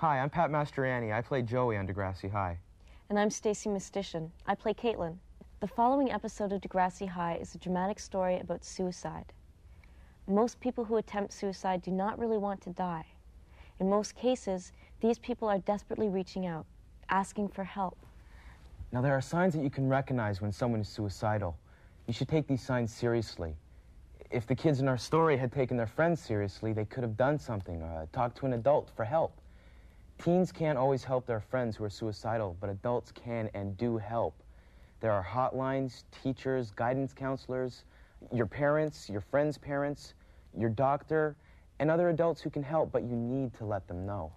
Hi, I'm Pat Mastroianni. I play Joey on Degrassi High. And I'm Stacy Mistysyn. I play Caitlin. The following episode of Degrassi High is a dramatic story about suicide. Most people who attempt suicide do not really want to die. In most cases, these people are desperately reaching out, asking for help. Now, there are signs that you can recognize when someone is suicidal. You should take these signs seriously. If the kids in our story had taken their friends seriously, they could have done something, uh, talked to an adult for help. Teens can't always help their friends who are suicidal, but adults can and do help. There are hotlines, teachers, guidance counselors, your parents, your friends' parents, your doctor, and other adults who can help, but you need to let them know.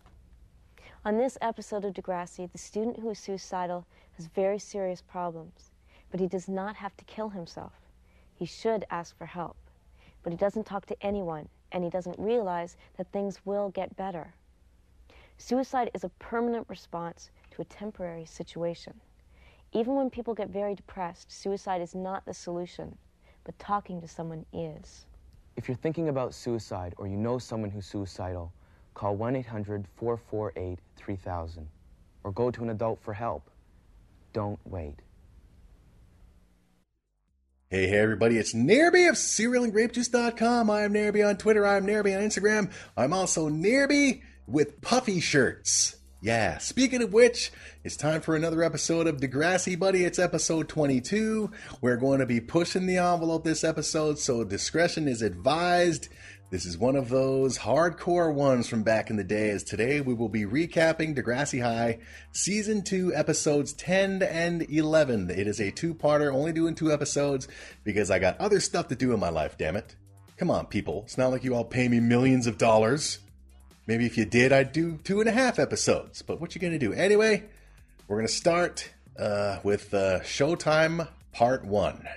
On this episode of Degrassi, the student who is suicidal has very serious problems, but he does not have to kill himself. He should ask for help, but he doesn't talk to anyone, and he doesn't realize that things will get better. Suicide is a permanent response to a temporary situation. Even when people get very depressed, suicide is not the solution, but talking to someone is. If you're thinking about suicide or you know someone who's suicidal, call 1 800 448 3000 or go to an adult for help. Don't wait. Hey, hey, everybody, it's Nairby of cerealandgrapejuice.com. I'm Nairby on Twitter. I'm Nairby on Instagram. I'm also Nairby with puffy shirts. Yeah, speaking of which, it's time for another episode of Degrassi Buddy. It's episode 22. We're going to be pushing the envelope this episode, so discretion is advised. This is one of those hardcore ones from back in the day, as today we will be recapping Degrassi High Season 2, Episodes 10 and 11. It is a two parter, only doing two episodes because I got other stuff to do in my life, damn it. Come on, people. It's not like you all pay me millions of dollars. Maybe if you did, I'd do two and a half episodes. But what you gonna do anyway? We're gonna start uh, with uh, Showtime Part One.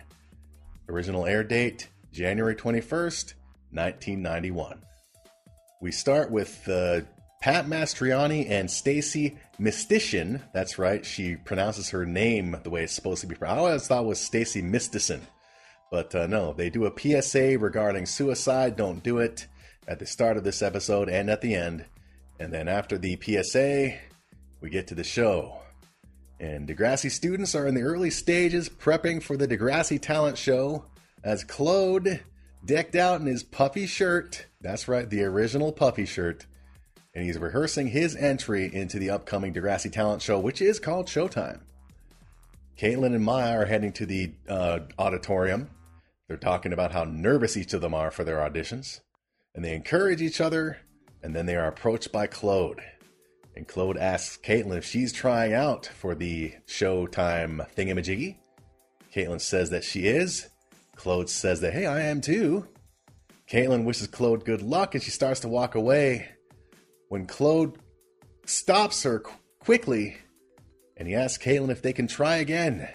Original air date January twenty first, nineteen ninety one. We start with uh, Pat Mastroianni and Stacy Mistysyn. That's right, she pronounces her name the way it's supposed to be. I always thought it was Stacy Mistysyn, but uh, no, they do a PSA regarding suicide. Don't do it at the start of this episode and at the end. And then after the PSA, we get to the show. And Degrassi students are in the early stages prepping for the Degrassi talent show as Claude, decked out in his puffy shirt, that's right, the original puffy shirt, and he's rehearsing his entry into the upcoming Degrassi talent show, which is called Showtime. Caitlin and Maya are heading to the uh, auditorium. They're talking about how nervous each of them are for their auditions and they encourage each other, and then they are approached by Claude. And Claude asks Caitlin if she's trying out for the Showtime thingamajiggy. Caitlin says that she is. Claude says that, hey, I am too. Caitlin wishes Claude good luck and she starts to walk away when Claude stops her qu- quickly and he asks Caitlin if they can try again.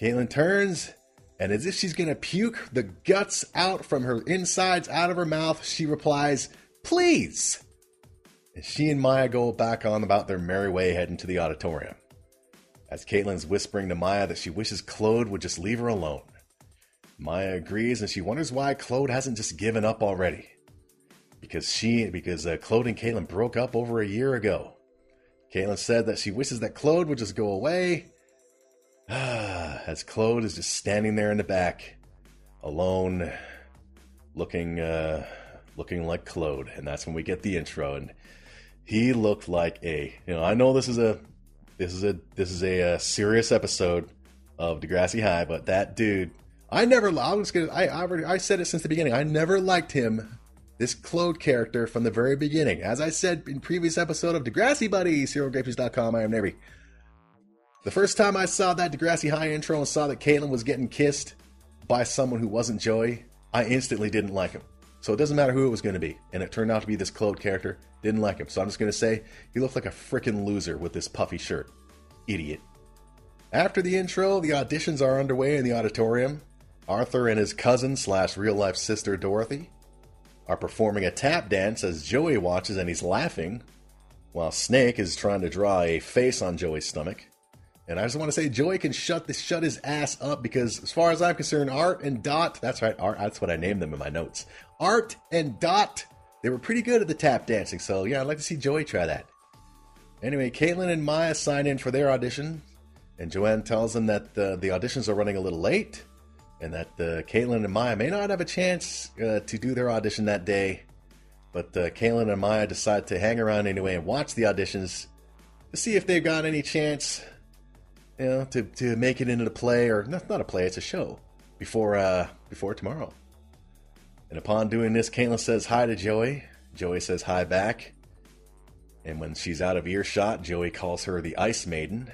Caitlin turns and as if she's going to puke the guts out from her insides out of her mouth, she replies, Please! And she and Maya go back on about their merry way heading to the auditorium. As Caitlin's whispering to Maya that she wishes Claude would just leave her alone. Maya agrees and she wonders why Claude hasn't just given up already. Because she, because uh, Claude and Caitlin broke up over a year ago. Caitlin said that she wishes that Claude would just go away as Claude is just standing there in the back, alone, looking uh, looking like Claude, and that's when we get the intro, and he looked like a you know I know this is a this is a this is a, a uh, serious episode of Degrassi High, but that dude, I never I was gonna I I, already, I said it since the beginning. I never liked him. This Claude character from the very beginning. As I said in previous episode of Degrassi Buddy, CerealGrapes.com, I am Navy. The first time I saw that Degrassi High intro and saw that Caitlin was getting kissed by someone who wasn't Joey, I instantly didn't like him. So it doesn't matter who it was going to be. And it turned out to be this Claude character. Didn't like him. So I'm just going to say he looked like a freaking loser with this puffy shirt. Idiot. After the intro, the auditions are underway in the auditorium. Arthur and his cousin slash real life sister Dorothy are performing a tap dance as Joey watches and he's laughing, while Snake is trying to draw a face on Joey's stomach. And I just want to say, Joey can shut this, shut his ass up because, as far as I'm concerned, Art and Dot, that's right, Art, that's what I named them in my notes. Art and Dot, they were pretty good at the tap dancing. So yeah, I'd like to see Joey try that. Anyway, Caitlin and Maya sign in for their audition, and Joanne tells them that uh, the auditions are running a little late, and that uh, Caitlin and Maya may not have a chance uh, to do their audition that day. But uh, Caitlin and Maya decide to hang around anyway and watch the auditions to see if they've got any chance, you know, to, to make it into the play or not, not a play, it's a show before uh, before tomorrow. And upon doing this, Caitlin says hi to Joey. Joey says hi back. And when she's out of earshot, Joey calls her the Ice Maiden.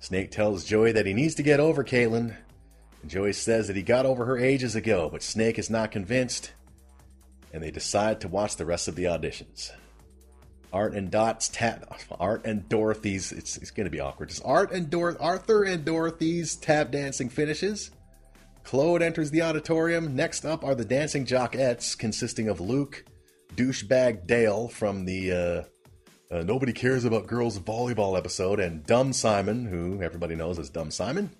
Snake tells Joey that he needs to get over Caitlin. And Joey says that he got over her ages ago, but Snake is not convinced. And they decide to watch the rest of the auditions. Art and Dot's tap Art and Dorothy's it's, it's gonna be awkward. Art and Dor Arthur and Dorothy's tap dancing finishes. Claude enters the auditorium. Next up are the dancing jockettes, consisting of Luke, douchebag Dale from the uh, uh, Nobody Cares About Girls volleyball episode, and Dumb Simon, who everybody knows as Dumb Simon.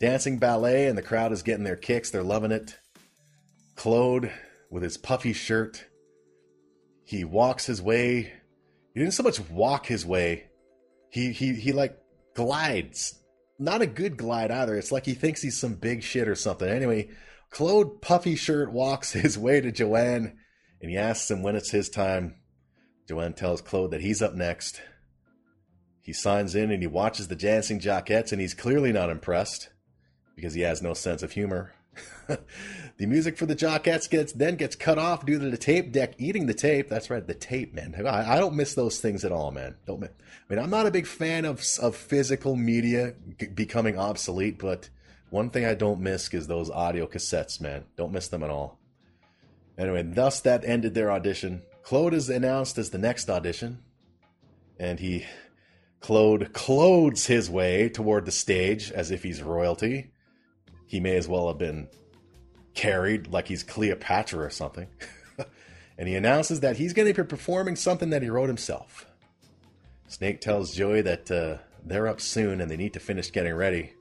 Dancing ballet, and the crowd is getting their kicks. They're loving it. Claude, with his puffy shirt, he walks his way. He didn't so much walk his way. He he he like glides. Not a good glide either. It's like he thinks he's some big shit or something. Anyway, Claude puffy shirt walks his way to Joanne, and he asks him when it's his time Joanne tells Claude that he's up next. He signs in and he watches the dancing jockettes, and he's clearly not impressed because he has no sense of humor. the music for the jockettes gets then gets cut off due to the tape deck eating the tape. That's right, the tape, man. I, I don't miss those things at all, man. Don't. I mean, I'm not a big fan of of physical media g- becoming obsolete, but one thing I don't miss is those audio cassettes, man. Don't miss them at all. Anyway, thus that ended their audition. Claude is announced as the next audition, and he Claude clothes his way toward the stage as if he's royalty. He may as well have been carried like he's Cleopatra or something. and he announces that he's going to be performing something that he wrote himself. Snake tells Joey that uh, they're up soon and they need to finish getting ready.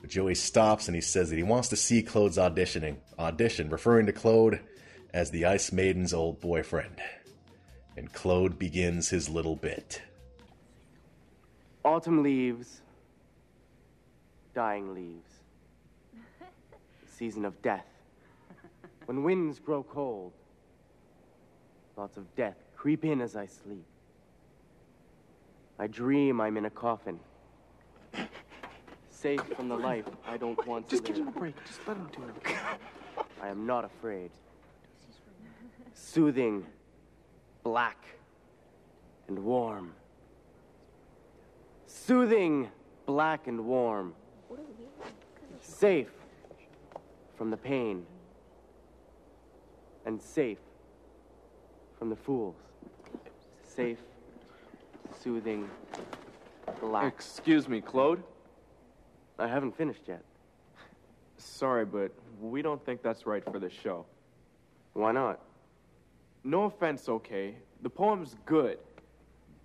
But Joey stops and he says that he wants to see Claude's auditioning audition, referring to Claude as the Ice Maiden's old boyfriend. And Claude begins his little bit. Autumn leaves, dying leaves. Season of death. When winds grow cold, thoughts of death creep in as I sleep. I dream I'm in a coffin. Safe from the life I don't want to live. Just give live. him a break. Just let him do it. I am not afraid. Soothing, black, and warm. Soothing, black, and warm. Safe from the pain. And safe from the fools. Safe, soothing, black. Excuse me, Claude. I haven't finished yet. Sorry, but we don't think that's right for the show. Why not? No offense, okay? The poem's good.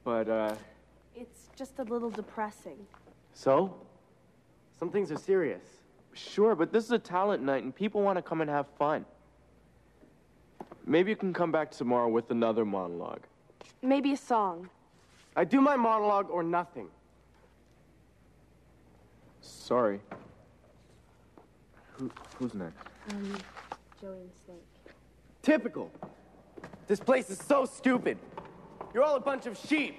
But, uh, It's just a little depressing. So? Some things are serious. sure, but this is a talent night and people want to come and have fun. Maybe you can come back tomorrow with another monologue. Maybe a song. I do my monologue or nothing. Sorry. Who, who's next? Um, Joey and Snake. Typical. This place is so stupid. You're all a bunch of sheep.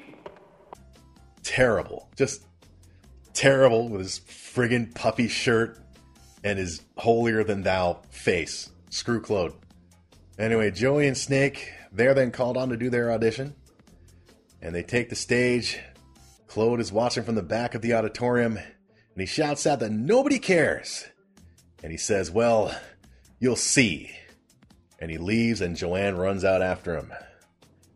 Terrible. Just terrible with his friggin' puffy shirt and his holier than thou face. Screw Claude. Anyway, Joey and Snake, they're then called on to do their audition. And they take the stage. Claude is watching from the back of the auditorium, and he shouts out that nobody cares. And he says, Well, you'll see. And he leaves, and Joanne runs out after him.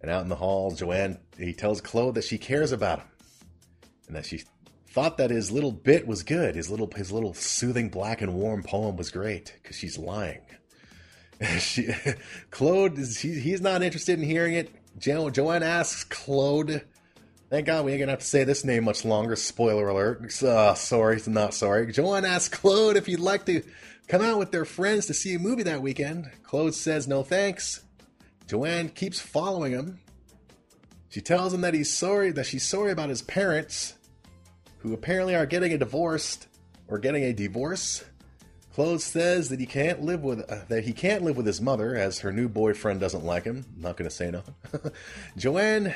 And out in the hall, Joanne, he tells Claude that she cares about him. And that she thought that his little bit was good. His little, his little soothing black and warm poem was great, because she's lying. she, Claude, is, he, he's not interested in hearing it. Jo, Joanne asks Claude, thank God we ain't gonna have to say this name much longer. Spoiler alert. Uh, sorry, not sorry. Joanne asks Claude if he'd like to come out with their friends to see a movie that weekend. Claude says no thanks. Joanne keeps following him. She tells him that he's sorry that she's sorry about his parents, who apparently are getting a divorce or getting a divorce. Claude says that he can't live with uh, that he can't live with his mother as her new boyfriend doesn't like him. I'm not going to say nothing. Joanne,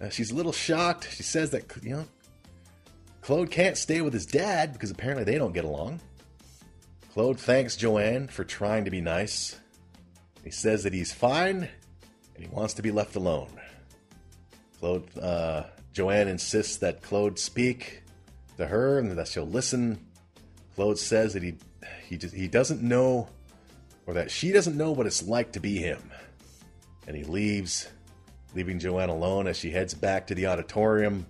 uh, she's a little shocked. She says that you know Claude can't stay with his dad because apparently they don't get along. Claude thanks Joanne for trying to be nice. He says that he's fine and he wants to be left alone. Claude, uh, Joanne insists that Claude speak to her and that she'll listen. Claude says that he he just, he doesn't know, or that she doesn't know what it's like to be him, and he leaves, leaving Joanne alone as she heads back to the auditorium,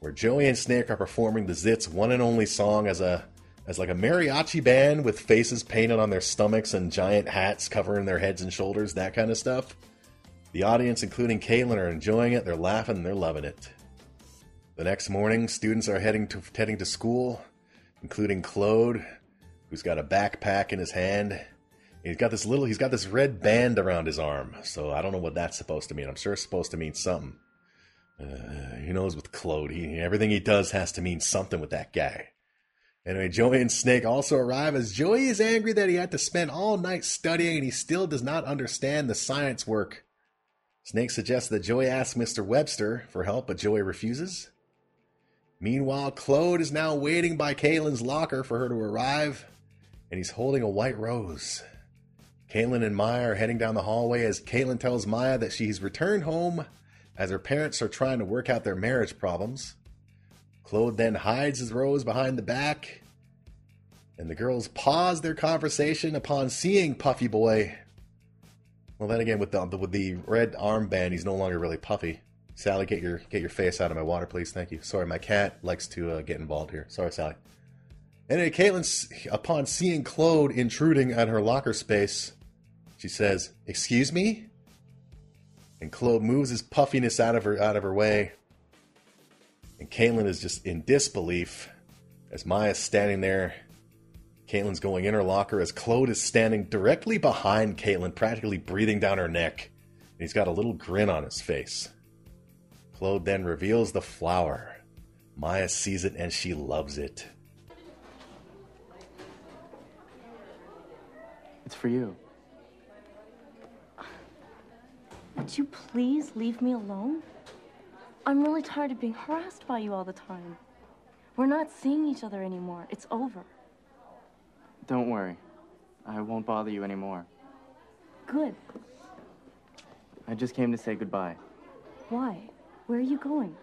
where Joey and Snake are performing the Zits' one and only song as a as like a mariachi band with faces painted on their stomachs and giant hats covering their heads and shoulders, that kind of stuff. The audience, including Caitlin, are enjoying it. They're laughing. They're loving it. The next morning, students are heading to heading to school, including Claude, who's got a backpack in his hand. He's got this little, he's got this red band around his arm. So I don't know what that's supposed to mean. I'm sure it's supposed to mean something. Uh, who knows with Claude? He, everything he does has to mean something with that guy. Anyway, Joey and Snake also arrive as Joey is angry that he had to spend all night studying and he still does not understand the science work. Snake suggests that Joey ask Mr. Webster for help, but Joey refuses. Meanwhile, Claude is now waiting by Caitlin's locker for her to arrive and he's holding a white rose. Caitlin and Maya are heading down the hallway as Caitlin tells Maya that she's returned home as her parents are trying to work out their marriage problems. Claude then hides his rose behind the back, and the girls pause their conversation upon seeing Puffy Boy. Well, then again, with the with the red armband, he's no longer really puffy. Sally, get your get your face out of my water, please. Thank you. Sorry, my cat likes to uh, get involved here. Sorry, Sally. Anyway, Caitlin, upon seeing Claude intruding on her locker space, she says, "Excuse me." And Claude moves his puffiness out of her out of her way. And Caitlin is just in disbelief as Maya's standing there. Caitlin's going in her locker as Claude is standing directly behind Caitlin, practically breathing down her neck. And he's got a little grin on his face. Claude then reveals the flower. Maya sees it and she loves it. It's for you. Would you please leave me alone? I'm really tired of being harassed by you all the time. We're not seeing each other anymore. It's over. Don't worry. I won't bother you anymore. Good. I just came to say goodbye. Why? Where are you going?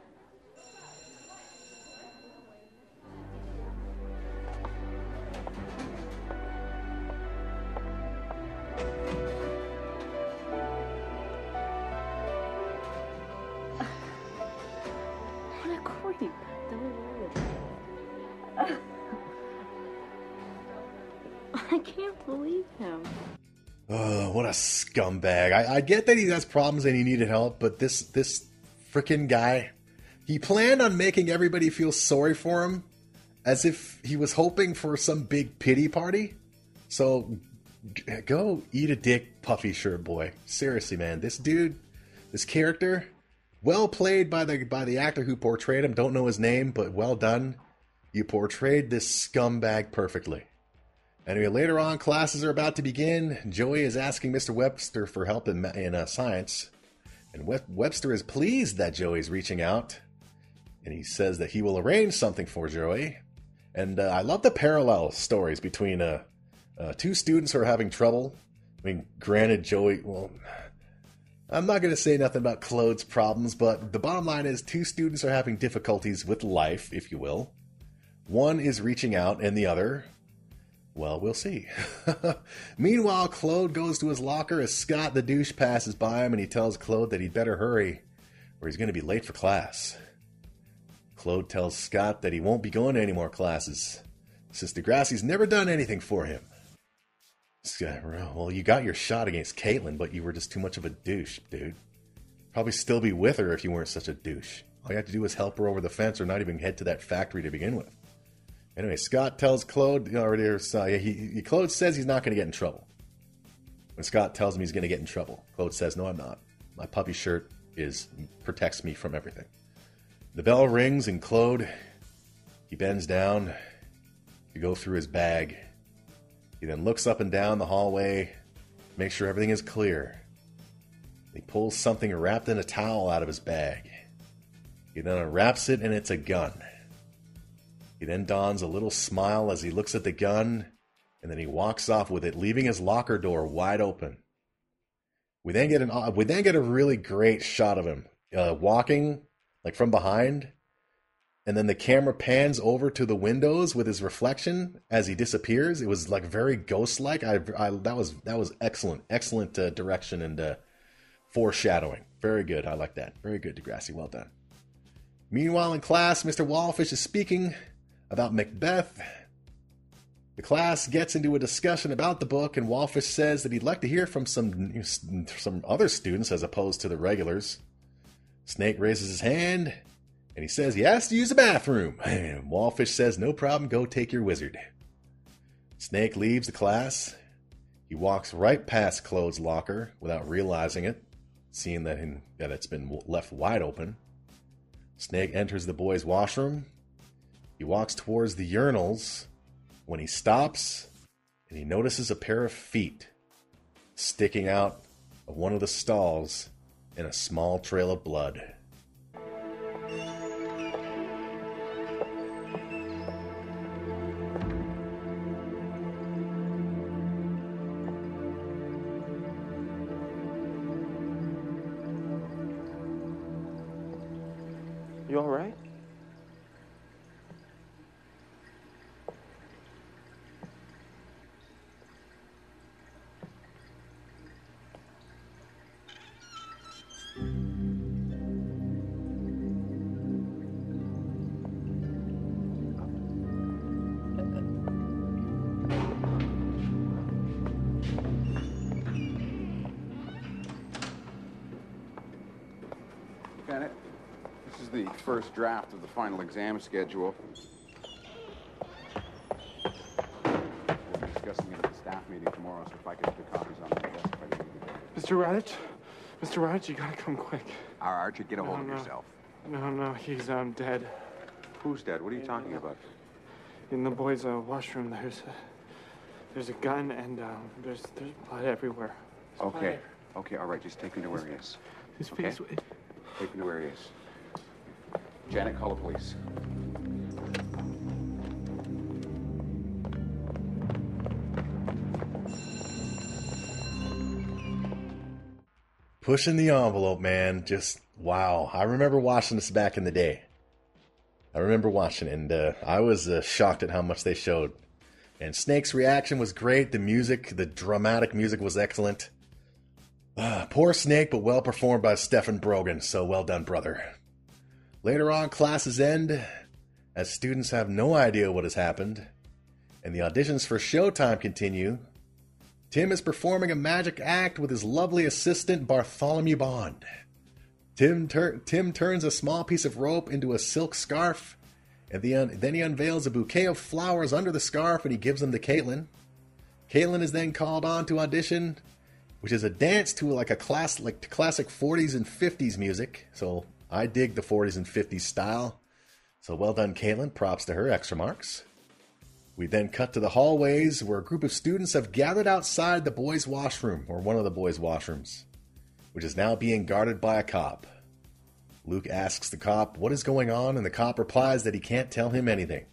A scumbag! I, I get that he has problems and he needed help, but this this freaking guy, he planned on making everybody feel sorry for him, as if he was hoping for some big pity party. So, go eat a dick, puffy shirt boy. Seriously, man, this dude, this character, well played by the by the actor who portrayed him. Don't know his name, but well done. You portrayed this scumbag perfectly. Anyway, later on, classes are about to begin. Joey is asking Mr. Webster for help in, in uh, science, and Web- Webster is pleased that Joey's reaching out, and he says that he will arrange something for Joey. And uh, I love the parallel stories between uh, uh, two students who are having trouble. I mean, granted, Joey, well, I'm not going to say nothing about Claude's problems, but the bottom line is two students are having difficulties with life, if you will. One is reaching out, and the other, well, we'll see. Meanwhile, Claude goes to his locker as Scott the douche passes by him and he tells Claude that he'd better hurry or he's going to be late for class. Claude tells Scott that he won't be going to any more classes since Degrassi's never done anything for him. Scott, well, you got your shot against Caitlin, but you were just too much of a douche, dude. Probably still be with her if you weren't such a douche. All you had to do was help her over the fence or not even head to that factory to begin with. Anyway, Scott tells Claude, already, uh, he, he, Claude says he's not going to get in trouble. When Scott tells him he's going to get in trouble, Claude says, No, I'm not. My puppy shirt is protects me from everything. The bell rings and Claude he bends down to go through his bag. He then looks up and down the hallway, makes sure everything is clear. He pulls something wrapped in a towel out of his bag. He then unwraps it and it's a gun. He then dons a little smile as he looks at the gun and then he walks off with it, leaving his locker door wide open. We then get an we then get a really great shot of him uh, walking like from behind, and then the camera pans over to the windows with his reflection as he disappears. It was like very ghost-like. I, I that was that was excellent, excellent uh, direction and uh, foreshadowing. Very good. I like that. Very good, Degrassi. Well done. Meanwhile, in class, Mr. Wallfish is speaking about Macbeth. The class gets into a discussion about the book, and Wallfish says that he'd like to hear from some some other students as opposed to the regulars. Snake raises his hand, and he says he has to use the bathroom. And Wallfish says, No problem, go take your wizard. Snake leaves the class. He walks right past Claude's locker without realizing it, seeing that, that it's been left wide open. Snake enters the boys' washroom. He walks towards the urinals when he stops and he notices a pair of feet sticking out of one of the stalls in a small trail of blood. You all right? The first draft of the final exam schedule. We'll be discussing it at the staff meeting tomorrow, so if I could get the copies on my desk the end of. Mr. Raditch? Mr. Raditch, you gotta come quick. All right, Archie, get a hold No, of no. yourself. No, no, he's um dead. Who's dead? What are you talking about? In the boys' uh, washroom, there's a, there's a gun and um, there's there's blood everywhere. There's blood Okay. Okay, all right, just take me to where he is. His Okay. face. Take me to where he is. Janet, call the police. Pushing the envelope, man. Just wow. I remember watching this back in the day. I remember watching it, and uh, I was uh, shocked at how much they showed. And Snake's reaction was great. The music, the dramatic music was excellent. Ah, poor Snake, but well performed by Stefan Brogren. So well done, brother. Later on, classes end as students have no idea what has happened, and the auditions for Showtime continue. Tim is performing a magic act with his lovely assistant Bartholomew Bond. Tim, tur- Tim turns a small piece of rope into a silk scarf, and the un- then he unveils a bouquet of flowers under the scarf and he gives them to Caitlin. Caitlin is then called on to audition, which is a dance to like a class like classic 40s and 50s music. So I dig the 40s and 50s style. So well done, Caitlin. Props to her. Extra marks. We then cut to the hallways where a group of students have gathered outside the boys' washroom, or one of the boys' washrooms, which is now being guarded by a cop. Luke asks the cop what is going on, and the cop replies that he can't tell him anything.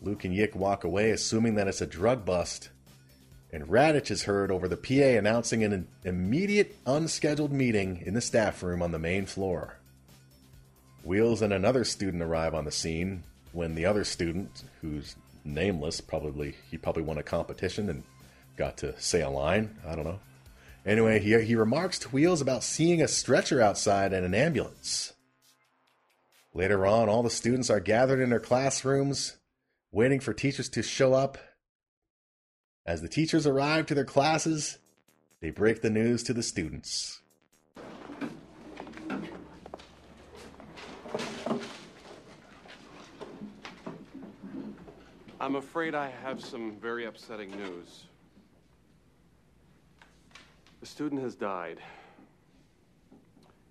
Luke and Yick walk away, assuming that it's a drug bust, and Raditch is heard over the PA announcing an immediate unscheduled meeting in the staff room on the main floor. Wheels and another student arrive on the scene when the other student, who's nameless, probably he probably won a competition and got to say a line. I don't know. Anyway, he, he remarks to Wheels about seeing a stretcher outside and an ambulance. Later on, all the students are gathered in their classrooms, waiting for teachers to show up. As the teachers arrive to their classes, they break the news to the students. I'm afraid I have some very upsetting news. The student has died.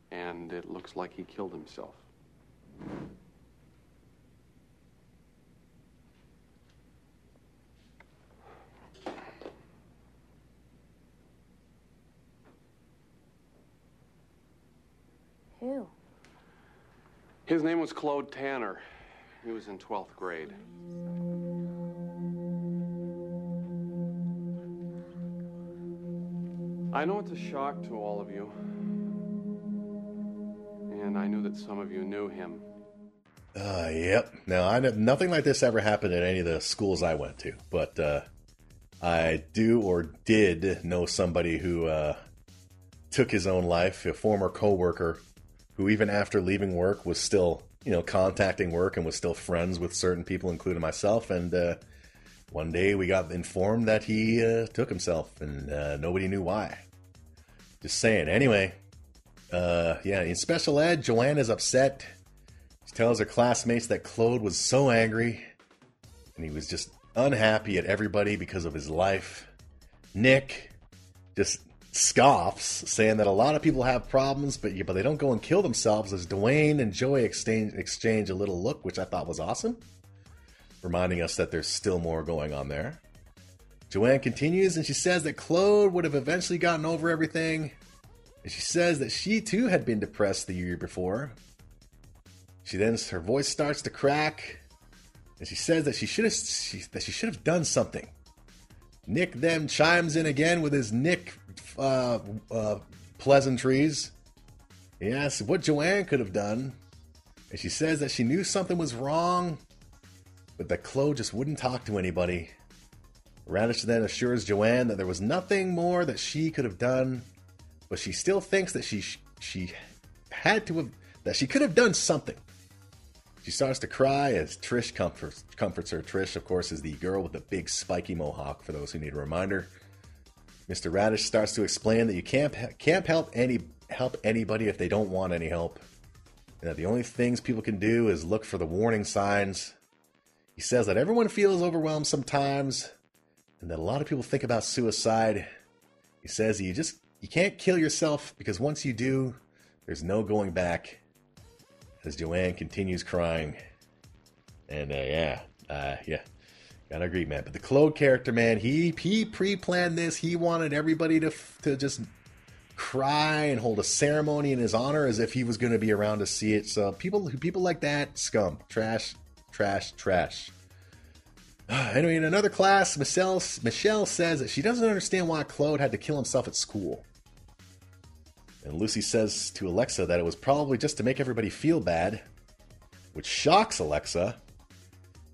and it looks like he killed himself. Who? His name was Claude Tanner. He was in 12th grade. I know it's a shock to all of you. And I knew that some of you knew him. Uh, yep. Now, I know nothing like this ever happened at any of the schools I went to, but uh, I do or did know somebody who uh, took his own life, a former coworker who, even after leaving work, was still, you know, contacting work and was still friends with certain people, including myself. And uh, one day we got informed that he uh, took himself, and uh, nobody knew why. Just saying. Anyway, uh, yeah, in special ed, Joanne is upset. She tells her classmates that Claude was so angry and he was just unhappy at everybody because of his life. Nick just scoffs, saying that a lot of people have problems, but but they don't go and kill themselves. As Dwayne and Joey exchange exchange a little look, which I thought was awesome, reminding us that there's still more going on there. Joanne continues and she says that Claude would have eventually gotten over everything. And she says that she too had been depressed the year before. She then her voice starts to crack, and she says that she should have she, that she should have done something. Nick then chimes in again with his Nick uh, uh, pleasantries. He asks what Joanne could have done, and she says that she knew something was wrong, but that Claude just wouldn't talk to anybody. Raditch then assures Joanne that there was nothing more that she could have done, but she still thinks that she she had to have that she could have done something. She starts to cry as Trish comforts, comforts her. Trish, of course, is the girl with the big spiky mohawk. For those who need a reminder, Mr. Raditch starts to explain that you can't can't help any help anybody if they don't want any help, and that the only things people can do is look for the warning signs. He says that everyone feels overwhelmed sometimes, and that a lot of people think about suicide. He says you just you can't kill yourself because once you do, there's no going back. As Joanne continues crying, and uh, yeah, uh, yeah, gotta agree, man. But the Claude character, man, he he pre-planned this. He wanted everybody to to just cry and hold a ceremony in his honor as if he was going to be around to see it. So people people like that, scum, trash, trash, trash. Ah, anyway, in another class, Michelle, Michelle says that she doesn't understand why Claude had to kill himself at school. And Lucy says to Alexa that it was probably just to make everybody feel bad, which shocks Alexa.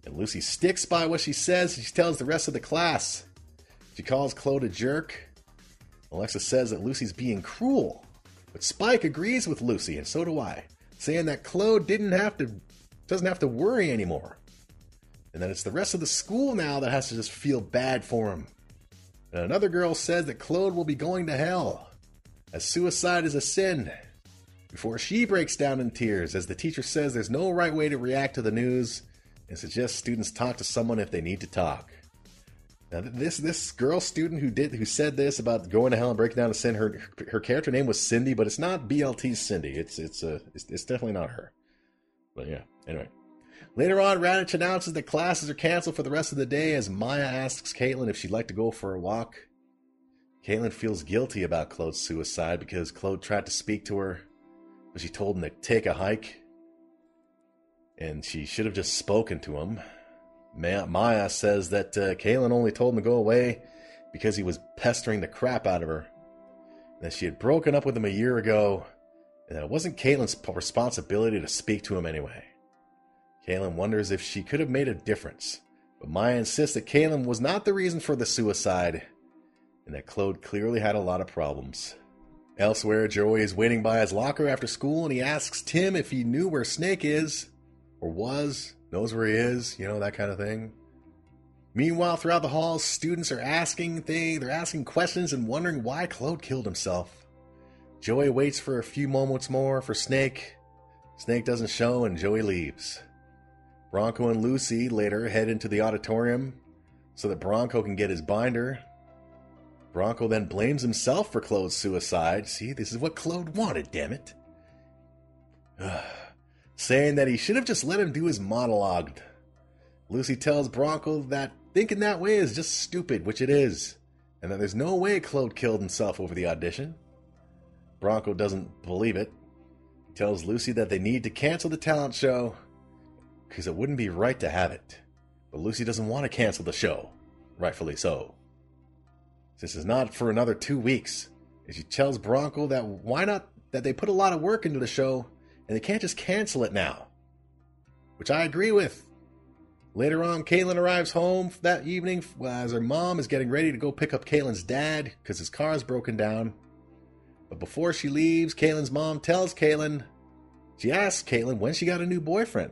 And Lucy sticks by what she says. She tells the rest of the class. She calls Claude a jerk. Alexa says that Lucy's being cruel. But Spike agrees with Lucy, and so do I, saying that Claude didn't have to doesn't have to worry anymore. And then it's the rest of the school now that has to just feel bad for him. And another girl says that Claude will be going to hell, as suicide is a sin. Before she breaks down in tears, as the teacher says there's no right way to react to the news and suggests students talk to someone if they need to talk. Now, this this girl student who did who said this about going to hell and breaking down a sin, her her character name was Cindy, but it's not BLT Cindy. It's it's a uh, it's, it's definitely not her. But yeah, anyway. Later on, Raditch announces that classes are canceled for the rest of the day as Maya asks Caitlin if she'd like to go for a walk. Caitlin feels guilty about Claude's suicide because Claude tried to speak to her, but she told him to take a hike. And she should have just spoken to him. Maya says that uh, Caitlin only told him to go away because he was pestering the crap out of her. That she had broken up with him a year ago, and that it wasn't Caitlin's responsibility to speak to him anyway. Caitlin wonders if she could have made a difference, but Maya insists that Caitlin was not the reason for the suicide, and that Claude clearly had a lot of problems. Elsewhere, Joey is waiting by his locker after school, and he asks Tim if he knew where Snake is, or was, knows where he is, you know, that kind of thing. Meanwhile, throughout the halls, students are asking things, they're asking questions and wondering why Claude killed himself. Joey waits for a few moments more for Snake. Snake doesn't show, and Joey leaves. Bronco and Lucy later head into the auditorium so that Bronco can get his binder. Bronco then blames himself for Claude's suicide. See, this is what Claude wanted, damn it. saying that he should have just let him do his monologue. Lucy tells Bronco that thinking that way is just stupid, which it is, and that there's no way Claude killed himself over the audition. Bronco doesn't believe it. He tells Lucy that they need to cancel the talent show because it wouldn't be right to have it. But Lucy doesn't want to cancel the show, rightfully so. This is not for another two weeks. And she tells Bronco that why not that they put a lot of work into the show and they can't just cancel it now. Which I agree with. Later on, Caitlin arrives home that evening as her mom is getting ready to go pick up Caitlin's dad because his car is broken down. But before she leaves, Caitlin's mom tells Caitlin, she asks Caitlin when she got a new boyfriend.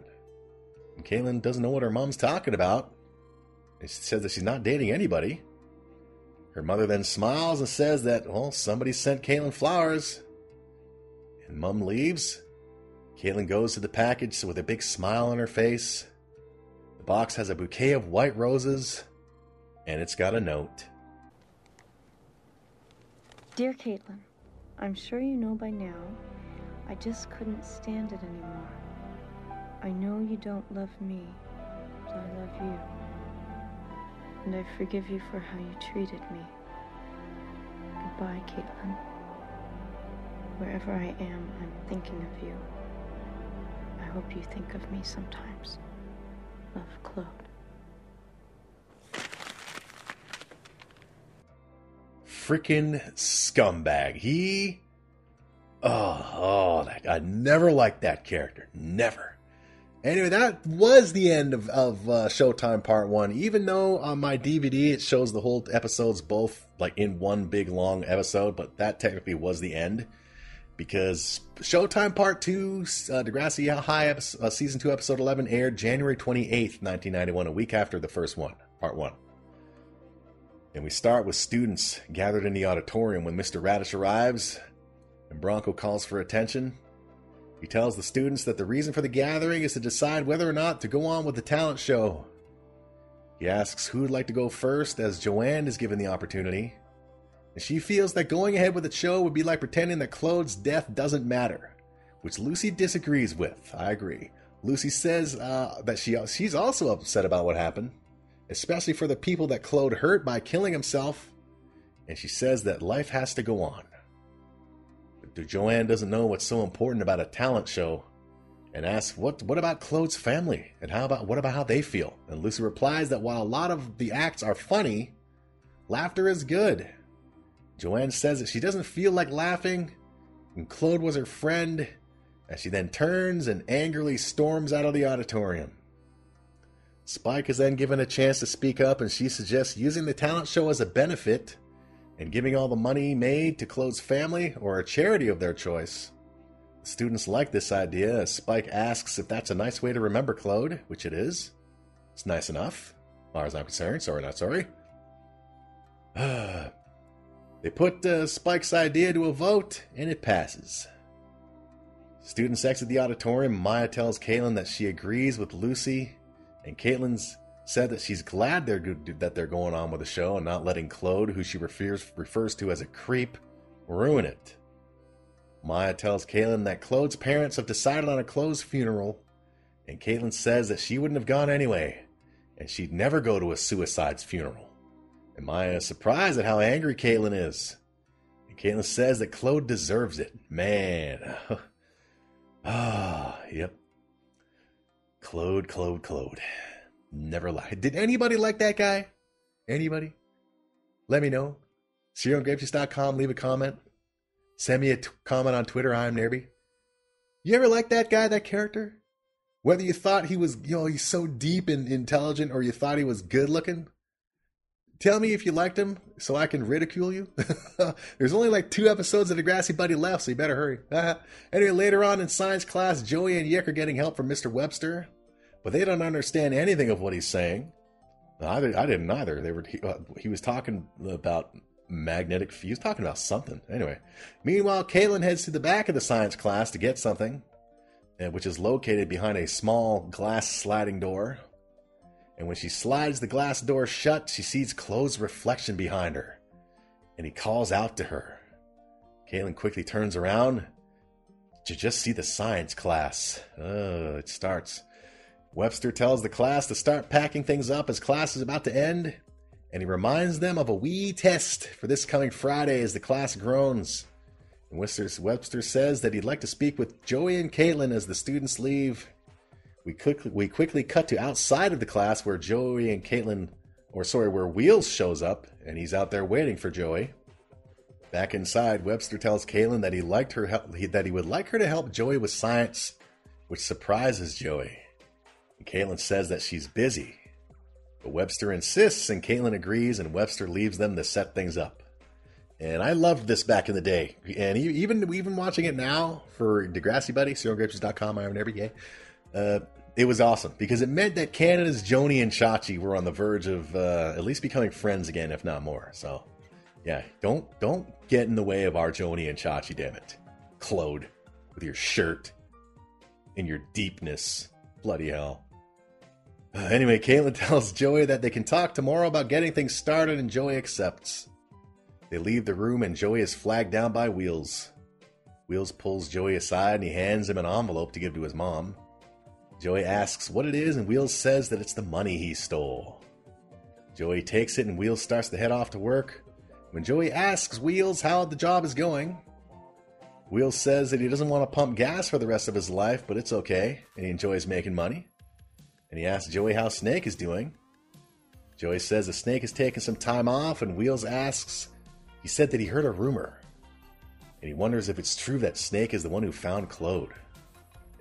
Caitlin doesn't know what her mom's talking about. She says that she's not dating anybody. Her mother then smiles and says that, well, somebody sent Caitlin flowers. And mom leaves. Caitlin goes to the package with a big smile on her face. The box has a bouquet of white roses, and it's got a note. Dear Caitlin, I'm sure you know by now, I just couldn't stand it anymore. I know you don't love me, but I love you. And I forgive you for how you treated me. Goodbye, Caitlin. Wherever I am, I'm thinking of you. I hope you think of me sometimes. Love, Claude. Freaking scumbag. He. Oh, oh, I never liked that character. Never. Anyway, that was the end of, of uh, Showtime Part 1. Even though on my DVD it shows the whole episodes both like in one big long episode, but that technically was the end. Because Showtime Part 2, uh, Degrassi High episode, uh, Season 2, Episode 11 aired January 28th, 1991, a week after the first one, Part 1. And we start with students gathered in the auditorium when Mr. Raditch arrives and Bronco calls for attention. He tells the students that the reason for the gathering is to decide whether or not to go on with the talent show. He asks who would like to go first, as Joanne is given the opportunity. And she feels that going ahead with the show would be like pretending that Claude's death doesn't matter, which Lucy disagrees with. I agree. Lucy says uh, that she she's also upset about what happened, especially for the people that Claude hurt by killing himself, and she says that life has to go on. Joanne doesn't know what's so important about a talent show and asks what what about Claude's family and how about what about how they feel? And Lucy replies that while a lot of the acts are funny, laughter is good. Joanne says that she doesn't feel like laughing, and Claude was her friend, as she then turns and angrily storms out of the auditorium. Spike is then given a chance to speak up, and she suggests using the talent show as a benefit and giving all the money made to Claude's family or a charity of their choice. Students like this idea Spike asks if that's a nice way to remember Claude, which it is. It's nice enough, as far as I'm concerned. Sorry, not sorry. they put uh, Spike's idea to a vote, and it passes. Students exit the auditorium. Maya tells Caitlin that she agrees with Lucy, and Caitlin's said that she's glad they're good, that they're going on with the show and not letting Claude, who she refers refers to as a creep, ruin it. Maya tells Caitlin that Claude's parents have decided on a closed funeral, and Caitlin says that she wouldn't have gone anyway, and she'd never go to a suicide's funeral. And Maya is surprised at how angry Caitlin is. And Caitlin says that Claude deserves it. Man. ah, yep. Claude, Claude, Claude. Never lied. Did anybody like that guy? Anybody? Let me know. CerealGrapejuice.com. Leave a comment. Send me a t- comment on Twitter. I'm Nerby. You ever like that guy, that character? Whether you thought he was, you know, he's so deep and intelligent or you thought he was good looking, tell me if you liked him so I can ridicule you. There's only like two episodes of Degrassi Buddy left, so you better hurry. anyway, later on in science class, Joey and Yick are getting help from Mr. Webster but they don't understand anything of what he's saying. I, I didn't either. They were he, uh, he was talking about magnetic. He was talking about something. Anyway, meanwhile, Caitlin heads to the back of the science class to get something, uh, which is located behind a small glass sliding door. And when she slides the glass door shut, she sees Claude's reflection behind her, and he calls out to her. Caitlin quickly turns around, to just see the science class? Oh, it starts. Webster tells the class to start packing things up as class is about to end, and he reminds them of a wee test for this coming Friday as the class groans. And Webster, says that he'd like to speak with Joey and Caitlin as the students leave. We quickly, we quickly cut to outside of the class where Joey and Caitlin, or sorry, where Wheels shows up, and he's out there waiting for Joey. Back inside, Webster tells Caitlin that he liked her help, that he would like her to help Joey with science, which surprises Joey. And Caitlin says that she's busy. But Webster insists, and Caitlin agrees, and Webster leaves them to set things up. And I loved this back in the day. And even even watching it now for Degrassi Buddy, CerealGrapes.com, I have never yay. Uh, it was awesome because it meant that Canada's Joni and Chachi were on the verge of uh, at least becoming friends again, if not more. So, yeah, don't don't get in the way of our Joni and Chachi, damn it, Claude, with your shirt and your deepness, bloody hell. Uh, anyway, Caitlin tells Joey that they can talk tomorrow about getting things started, and Joey accepts. They leave the room, and Joey is flagged down by Wheels. Wheels pulls Joey aside and he hands him an envelope to give to his mom. Joey asks what it is, and Wheels says that it's the money he stole. Joey takes it, and Wheels starts to head off to work. When Joey asks Wheels how the job is going, Wheels says that he doesn't want to pump gas for the rest of his life, but it's okay, and he enjoys making money. And he asks Joey how Snake is doing. Joey says the Snake is taking some time off, and Wheels asks he said that he heard a rumor, and he wonders if it's true that Snake is the one who found Claude.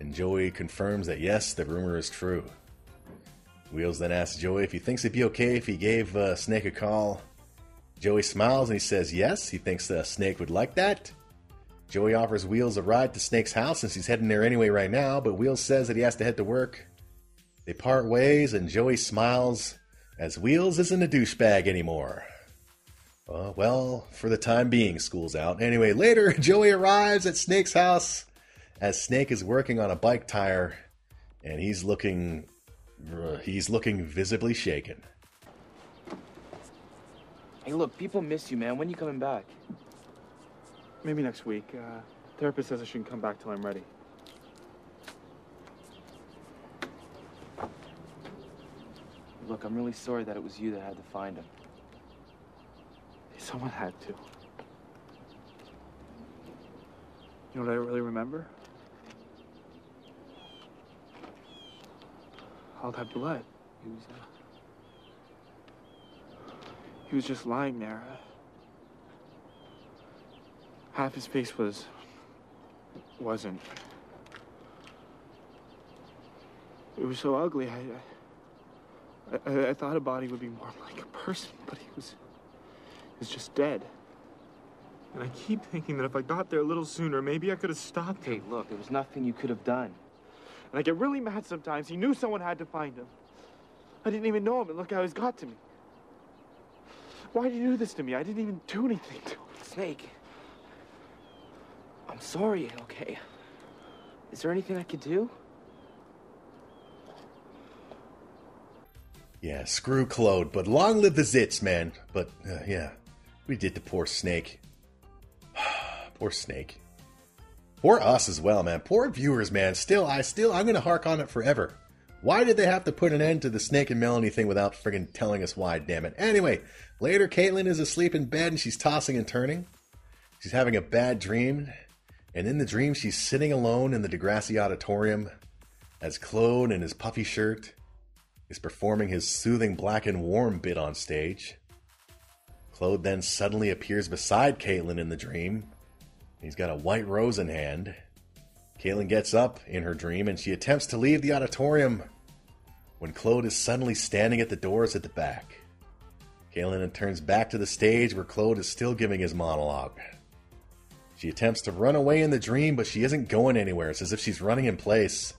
And Joey confirms that yes, the rumor is true. Wheels then asks Joey if he thinks it'd be okay if he gave uh, Snake a call. Joey smiles and he says yes, he thinks uh, Snake would like that. Joey offers Wheels a ride to Snake's house since he's heading there anyway right now, but Wheels says that he has to head to work. They part ways and Joey smiles as Wheels isn't a douchebag anymore. Uh, well, for the time being, school's out. Anyway, later, Joey arrives at Snake's house as Snake is working on a bike tire, and he's looking, uh, he's looking visibly shaken. Hey, look, people miss you, man. When you coming back? Maybe next week. Uh, therapist says I shouldn't come back till I'm ready. Look, I'm really sorry that it was you that had to find him. Someone had to. You know what I really remember? All that blood. He was, uh, he was just lying there. Half his face was. wasn't. It was so ugly. I, I, I, I thought a body would be more like a person, but he was. he was just dead. And I keep thinking that if I got there a little sooner, maybe I could have stopped him. Hey, look, there was nothing you could have done. And I get really mad sometimes. He knew someone had to find him. I didn't even know him, and look how he's got to me. Why did you do this to me? I didn't even do anything to him. Snake. I'm sorry, okay? Is there anything I could do? Yeah, screw Claude, but long live the zits, man. But, uh, yeah, we did the poor Snake. poor Snake. Poor us as well, man. Poor viewers, man. Still, I still, I'm gonna hark on it forever. Why did they have to put an end to the Snake and Melanie thing without friggin' telling us why, damn it? Anyway, later Caitlin is asleep in bed and she's tossing and turning. She's having a bad dream, and in the dream she's sitting alone in the Degrassi Auditorium as Claude in his puffy shirt is performing his soothing black and warm bit on stage. Claude then suddenly appears beside Caitlin in the dream. He's got a white rose in hand. Caitlin gets up in her dream and she attempts to leave the auditorium when Claude is suddenly standing at the doors at the back. Caitlin turns back to the stage where Claude is still giving his monologue. She attempts to run away in the dream, but she isn't going anywhere. It's as if she's running in place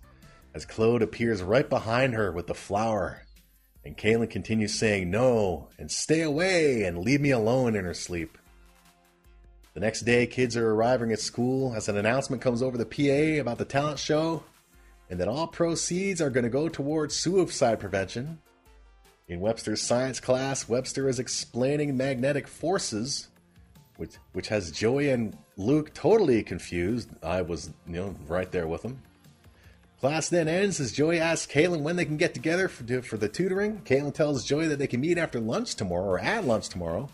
as Claude appears right behind her with the flower. And Caitlin continues saying no and stay away and leave me alone in her sleep. The next day, kids are arriving at school as an announcement comes over the PA about the talent show and that all proceeds are going to go towards suicide prevention. In Webster's science class, Webster is explaining magnetic forces which which has Joey and Luke totally confused. I was, you know, right there with them. Class then ends as Joey asks Caitlin when they can get together for, for the tutoring. Caitlin tells Joey that they can meet after lunch tomorrow or at lunch tomorrow.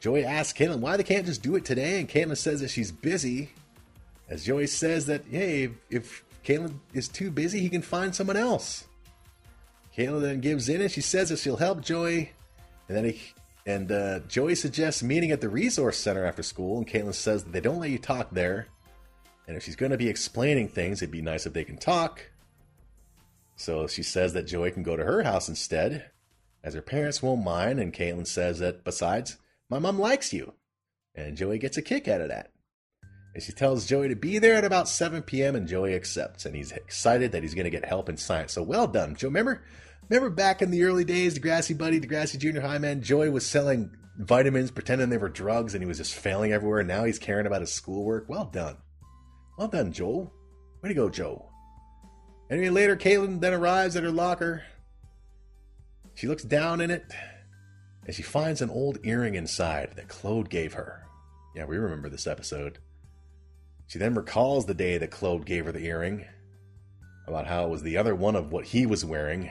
Joey asks Caitlin why they can't just do it today, and Caitlin says that she's busy. As Joey says that, hey, if, Caitlin is too busy, he can find someone else. Caitlin then gives in and she says that she'll help Joey, and then he and uh, Joey suggests meeting at the resource center after school, and Caitlin says that they don't let you talk there. And if she's going to be explaining things, it'd be nice if they can talk. So she says that Joey can go to her house instead, as her parents won't mind. And Caitlin says that besides, my mom likes you. And Joey gets a kick out of that. And she tells Joey to be there at about 7 p.m. and Joey accepts. And he's excited that he's going to get help in science. So well done, Joe. Remember, remember back in the early days, Degrassi Buddy, Degrassi Junior High Man, Joey was selling vitamins, pretending they were drugs, and he was just failing everywhere. And now he's caring about his schoolwork. Well done. Well done, Joel. Way to go, Joe. Anyway, later, Caitlin then arrives at her locker. She looks down in it, and she finds an old earring inside that Claude gave her. Yeah, we remember this episode. She then recalls the day that Claude gave her the earring, about how it was the other one of what he was wearing.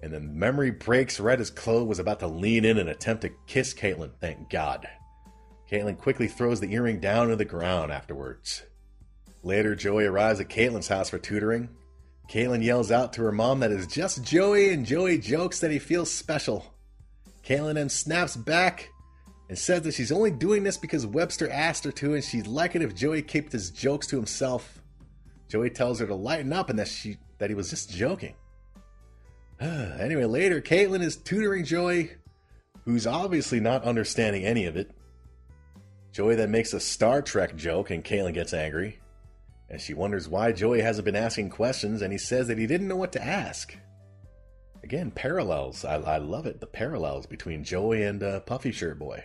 And then memory breaks right as Claude was about to lean in and attempt to kiss Caitlin, thank God. Caitlin quickly throws the earring down to the ground afterwards. Later, Joey arrives at Caitlin's house for tutoring. Caitlin yells out to her mom that it's just Joey, and Joey jokes that he feels special. Caitlin then snaps back and says that she's only doing this because Webster asked her to, and she'd like it if Joey kept his jokes to himself. Joey tells her to lighten up and that she that he was just joking. anyway, later, Caitlin is tutoring Joey, who's obviously not understanding any of it. Joey then makes a Star Trek joke, and Caitlin gets angry. And she wonders why Joey hasn't been asking questions, and he says that he didn't know what to ask. Again, parallels. I, I love it. The parallels between Joey and uh, Puffy Shirt Boy.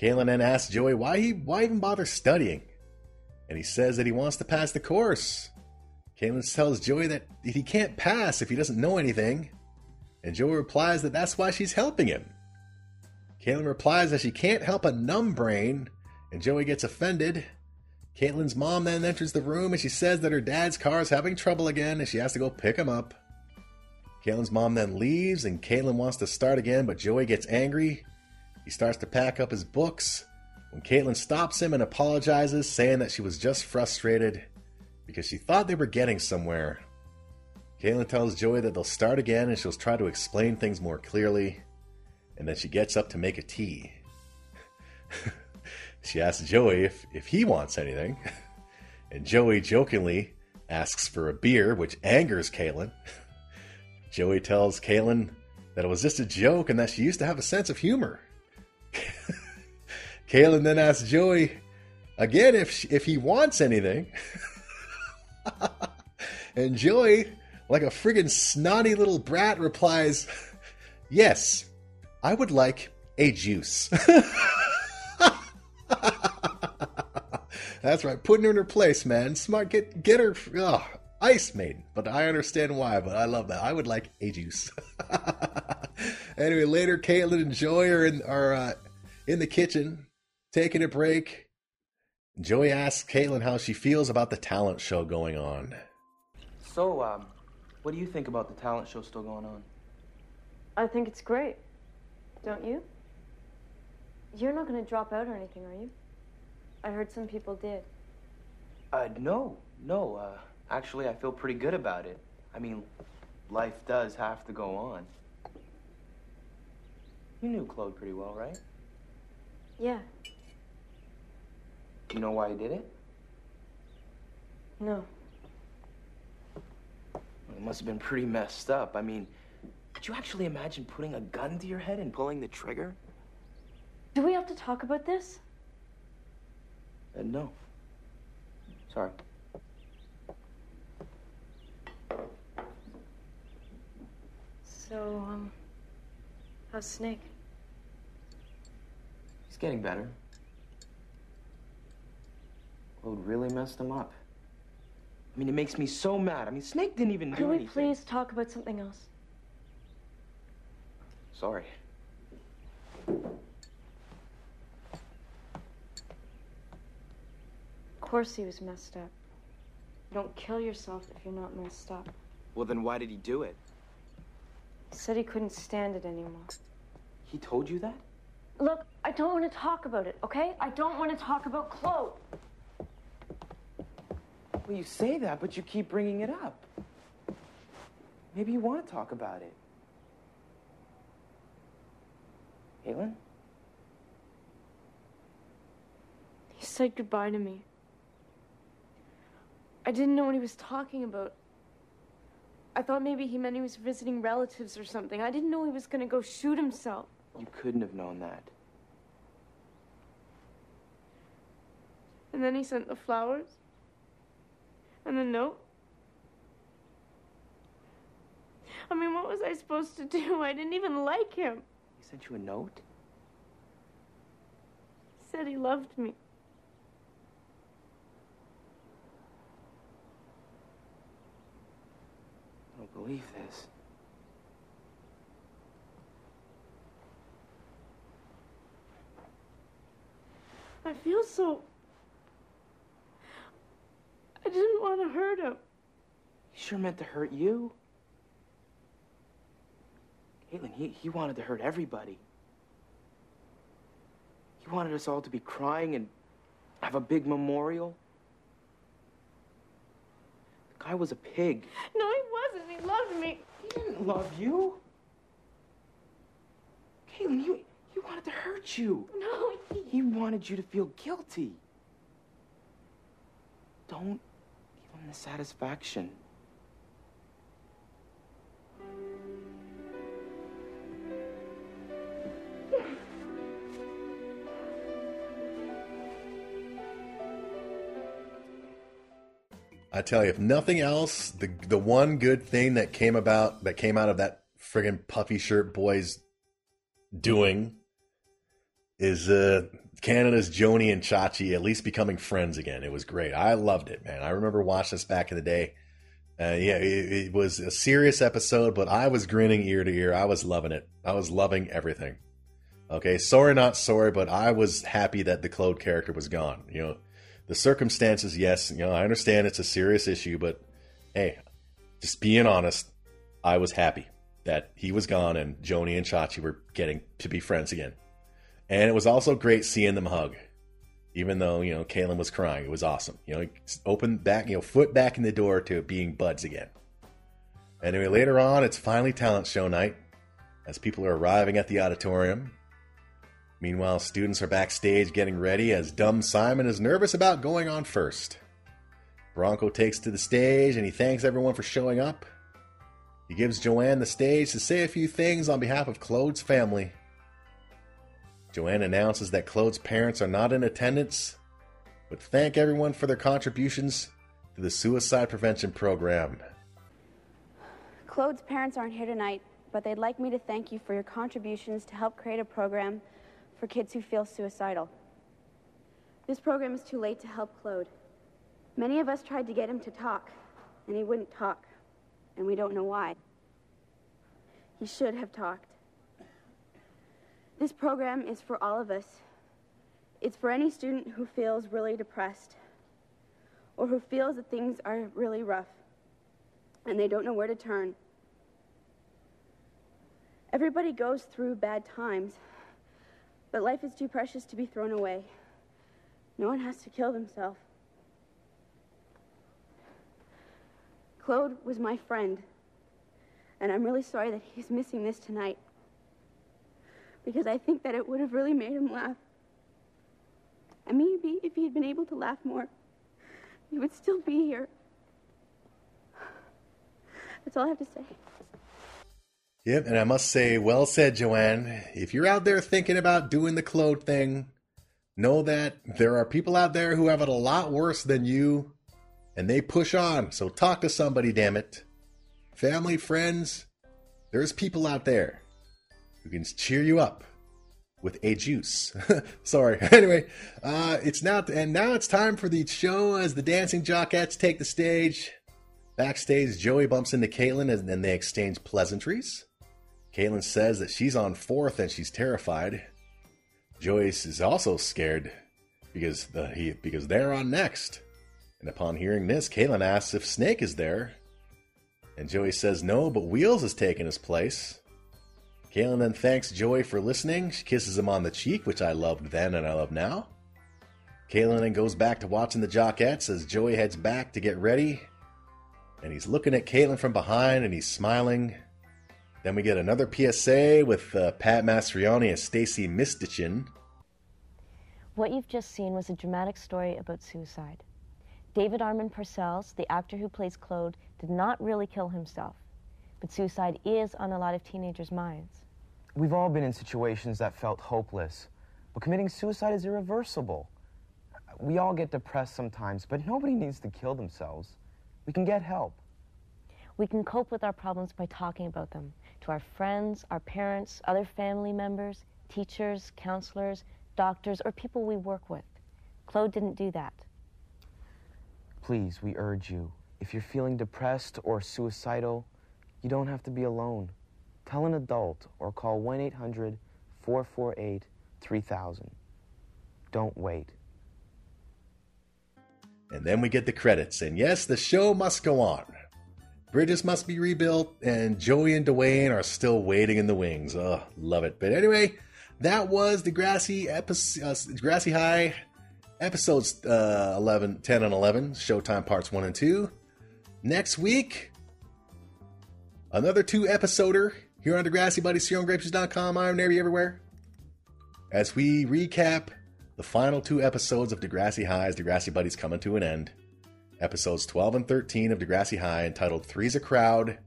Caitlin then asks Joey why he why even bother studying, and he says that he wants to pass the course. Caitlin tells Joey that he can't pass if he doesn't know anything, and Joey replies that that's why she's helping him. Caitlin replies that she can't help a numb brain, and Joey gets offended. Caitlin's mom then enters the room and she says that her dad's car is having trouble again and she has to go pick him up. Caitlin's mom then leaves and Caitlin wants to start again, but Joey gets angry. He starts to pack up his books when Caitlin stops him and apologizes, saying that she was just frustrated because she thought they were getting somewhere. Caitlin tells Joey that they'll start again and she'll try to explain things more clearly, and then she gets up to make a tea. She asks Joey if, if he wants anything, and Joey jokingly asks for a beer, which angers Caitlin. Joey tells Caitlin that it was just a joke and that she used to have a sense of humor. Caitlin then asks Joey again if she, if he wants anything, and Joey, like a friggin' snotty little brat, replies, "Yes, I would like a juice." That's right, putting her in her place, man. Smart, get get her. Oh, Ice Maiden, but I understand why. But I love that. I would like a juice. anyway, later, Caitlin and Joey are in are uh, in the kitchen taking a break. Joey asks Caitlin how she feels about the talent show going on. So, um, what do you think about the talent show still going on? I think it's great. Don't you? You're not going to drop out or anything, are you? I heard some people did. Uh, no, no. Uh, actually, I feel pretty good about it. I mean, life does have to go on. You knew Claude pretty well, right? Yeah. You know why he did it? No. It must have been pretty messed up. I mean, could you actually imagine putting a gun to your head and pulling the trigger? Do we have to talk about this? Uh, no. Sorry. So, um, how's Snake? He's getting better. Claude really messed him up. I mean, it makes me so mad. I mean, Snake didn't even do Can we anything. please talk about something else? Sorry. Of course he was messed up. You don't kill yourself if you're not messed up. Well, then why did he do it? He said he couldn't stand it anymore. He told you that? Look, I don't want to talk about it, okay? I don't want to talk about Claude. Well, you say that, but you keep bringing it up. Maybe you want to talk about it. Caitlin? He said goodbye to me. I didn't know what he was talking about. I thought maybe he meant he was visiting relatives or something. I didn't know he was going to go shoot himself. You couldn't have known that. And then he sent the flowers. And the note. I mean, what was I supposed to do? I didn't even like him. Sent you a note? He said he loved me. I don't believe this. I feel so. I didn't want to hurt him. He sure meant to hurt you. Caitlin, he, he wanted to hurt everybody. He wanted us all to be crying and have a big memorial. The guy was a pig. No, he wasn't. He loved me. He didn't love you. Caitlin, he, he wanted to hurt you. No, he... He wanted you to feel guilty. Don't give him the satisfaction. I tell you, if nothing else, the the one good thing that came about that came out of that friggin' puffy shirt boys doing is uh Canada's Joni and Chachi at least becoming friends again. It was great. I loved it, man. I remember watching this back in the day. Uh, yeah, it, it was a serious episode, but I was grinning ear to ear. I was loving it. I was loving everything. Okay, sorry, not sorry, but I was happy that the Claude character was gone. You know, the circumstances, yes, you know, I understand it's a serious issue, but hey, just being honest, I was happy that he was gone and Joni and Chachi were getting to be friends again. And it was also great seeing them hug. Even though, you know, Caitlin was crying. It was awesome. You know, open back, you know, foot back in the door to being buds again. Anyway, later on, it's finally talent show night as people are arriving at the auditorium. Meanwhile, students are backstage getting ready as Dumb Simon is nervous about going on first. Bronco takes to the stage and he thanks everyone for showing up. He gives Joanne the stage to say a few things on behalf of Claude's family. Joanne announces that Claude's parents are not in attendance, but thank everyone for their contributions to the suicide prevention program. Claude's parents aren't here tonight, but they'd like me to thank you for your contributions to help create a program for kids who feel suicidal. This program is too late to help Claude. Many of us tried to get him to talk, and he wouldn't talk, and we don't know why. He should have talked. This program is for all of us. It's for any student who feels really depressed or who feels that things are really rough and they don't know where to turn. Everybody goes through bad times, but life is too precious to be thrown away. No one has to kill themselves. Claude was my friend, and I'm really sorry that he's missing this tonight because I think that it would have really made him laugh. And maybe if he had been able to laugh more, he would still be here. That's all I have to say. Yep, and I must say, well said, Joanne. If you're out there thinking about doing the Claude thing, know that there are people out there who have it a lot worse than you, and they push on. So talk to somebody, damn it. Family, friends, there's people out there who can cheer you up with a juice. Sorry. Anyway, uh, it's now and now it's time for the show as the dancing jockettes take the stage. Backstage, Joey bumps into Caitlin and then they exchange pleasantries. Caitlin says that she's on fourth and she's terrified. Joey's is also scared because the, he because they're on next. And upon hearing this, Caitlin asks if Snake is there, and Joey says no, but Wheels has taken his place. Caitlin then thanks Joey for listening. She kisses him on the cheek, which I loved then and I love now. Caitlin then goes back to watching the Jockettes as Joey heads back to get ready. And he's looking at Caitlin from behind and he's smiling. Then we get another PSA with uh, Pat Mastroianni as Stacie Mistysyn. What you've just seen was a dramatic story about suicide. David Armin-Parcells, the actor who plays Claude, did not really kill himself, but suicide is on a lot of teenagers' minds. We've all been in situations that felt hopeless, but committing suicide is irreversible. We all get depressed sometimes, but nobody needs to kill themselves. We can get help. We can cope with our problems by talking about them to our friends, our parents, other family members, teachers, counselors, doctors, or people we work with. Claude didn't do that. Please, we urge you, if you're feeling depressed or suicidal, you don't have to be alone. Tell an adult or call 1 800 448 3000. Don't wait. And then we get the credits. And yes, the show must go on. Bridges must be rebuilt, and Joey and Dwayne are still waiting in the wings. Oh, love it. But anyway, that was Degrassi, episode, uh, Degrassi High episodes uh, 11, 10 and 11, Showtime parts 1 and 2. Next week, another two episoder here on Degrassi Buddies, here on Grapes.com. I'm Nary Everywhere. As we recap the final two episodes of Degrassi High's Degrassi Buddies coming to an end. Episodes 12 and 13 of Degrassi High entitled Three's a Crowd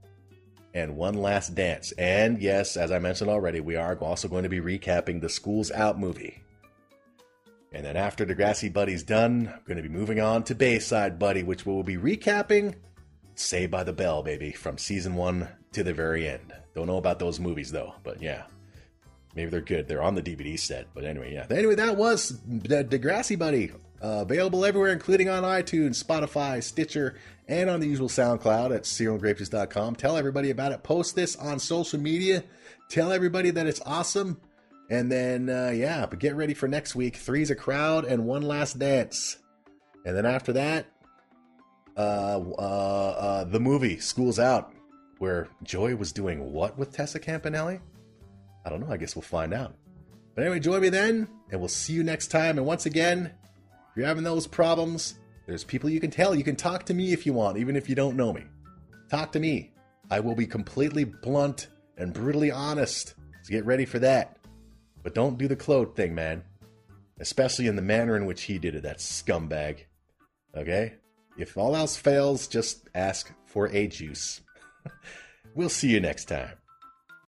and One Last Dance. And yes, as I mentioned already, we are also going to be recapping the School's Out movie. And then after Degrassi Buddy's done, I'm going to be moving on to Bayside Buddy, which we'll be recapping Saved by the Bell, baby, from season one to the very end. Don't know about those movies though, but yeah. Maybe they're good. They're on the DVD set. But anyway, yeah. Anyway, that was Degrassi Buddy. Uh, available everywhere, including on iTunes, Spotify, Stitcher, and on the usual SoundCloud at cerealgrapes.com. Tell everybody about it. Post this on social media. Tell everybody that it's awesome. And then, uh, yeah, but get ready for next week. Three's a crowd and one last dance. And then after that, uh, uh, uh, the movie School's Out, where Joey was doing what with Tessa Campanelli? I don't know. I guess we'll find out. But anyway, join me then, and we'll see you next time. And once again, if you're having those problems, there's people you can tell. You can talk to me if you want, even if you don't know me. Talk to me. I will be completely blunt and brutally honest. So get ready for that. But don't do the Claude thing, man. Especially in the manner in which he did it, that scumbag. Okay? If all else fails, just ask for a juice. we'll see you next time.